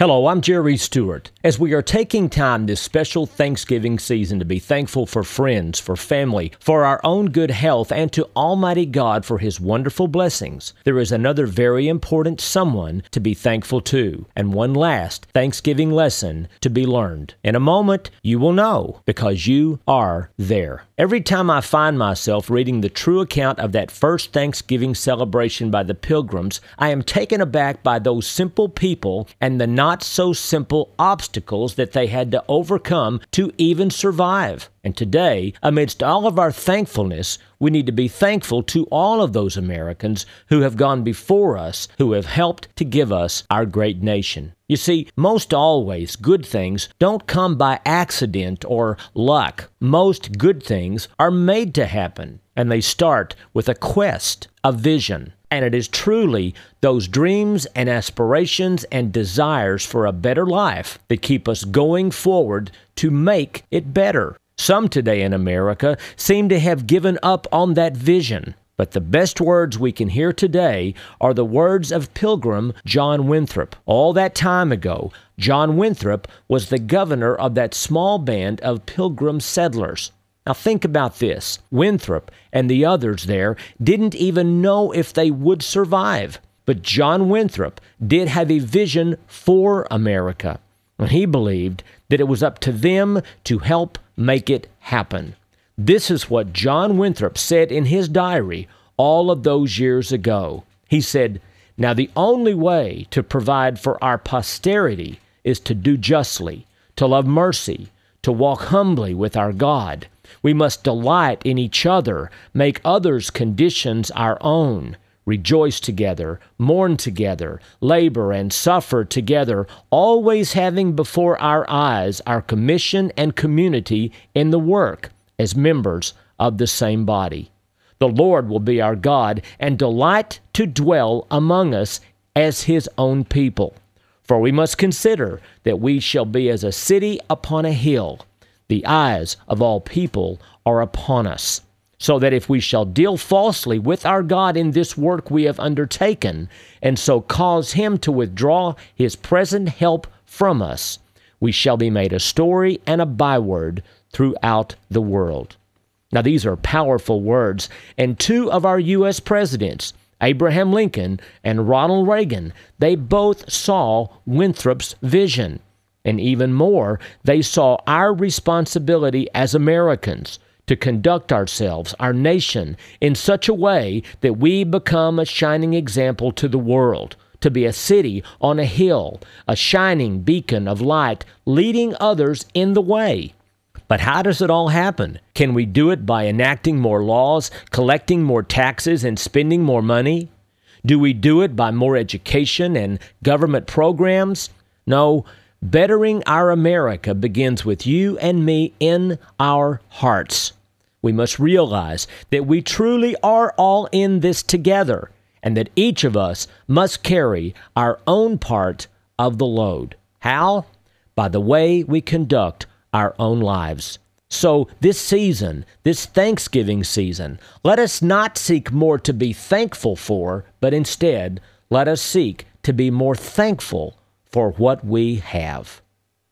Hello, I'm Jerry Stewart. As we are taking time this special Thanksgiving season to be thankful for friends, for family, for our own good health, and to Almighty God for His wonderful blessings, there is another very important someone to be thankful to, and one last Thanksgiving lesson to be learned. In a moment, you will know because you are there. Every time I find myself reading the true account of that first Thanksgiving celebration by the Pilgrims, I am taken aback by those simple people and the not so simple obstacles that they had to overcome to even survive. And today, amidst all of our thankfulness, we need to be thankful to all of those Americans who have gone before us, who have helped to give us our great nation. You see, most always good things don't come by accident or luck. Most good things are made to happen, and they start with a quest, a vision. And it is truly those dreams and aspirations and desires for a better life that keep us going forward to make it better. Some today in America seem to have given up on that vision. But the best words we can hear today are the words of Pilgrim John Winthrop. All that time ago, John Winthrop was the governor of that small band of Pilgrim settlers. Now think about this. Winthrop and the others there didn't even know if they would survive. But John Winthrop did have a vision for America. And he believed that it was up to them to help make it happen. This is what John Winthrop said in his diary all of those years ago. He said, Now the only way to provide for our posterity is to do justly, to love mercy, to walk humbly with our God. We must delight in each other, make others' conditions our own rejoice together, mourn together, labor and suffer together, always having before our eyes our commission and community in the work as members of the same body. The Lord will be our God and delight to dwell among us as his own people. For we must consider that we shall be as a city upon a hill. The eyes of all people are upon us so that if we shall deal falsely with our God in this work we have undertaken, and so cause him to withdraw his present help from us, we shall be made a story and a byword throughout the world. Now, these are powerful words, and two of our U.S. presidents, Abraham Lincoln and Ronald Reagan, they both saw Winthrop's vision. And even more, they saw our responsibility as Americans to conduct ourselves, our nation, in such a way that we become a shining example to the world, to be a city on a hill, a shining beacon of light, leading others in the way. But how does it all happen? Can we do it by enacting more laws, collecting more taxes, and spending more money? Do we do it by more education and government programs? No, bettering our America begins with you and me in our hearts we must realize that we truly are all in this together and that each of us must carry our own part of the load. How? By the way we conduct our own lives. So, this season, this Thanksgiving season, let us not seek more to be thankful for, but instead, let us seek to be more thankful for what we have.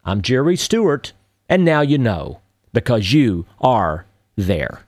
I'm Jerry Stewart, and now you know, because you are there.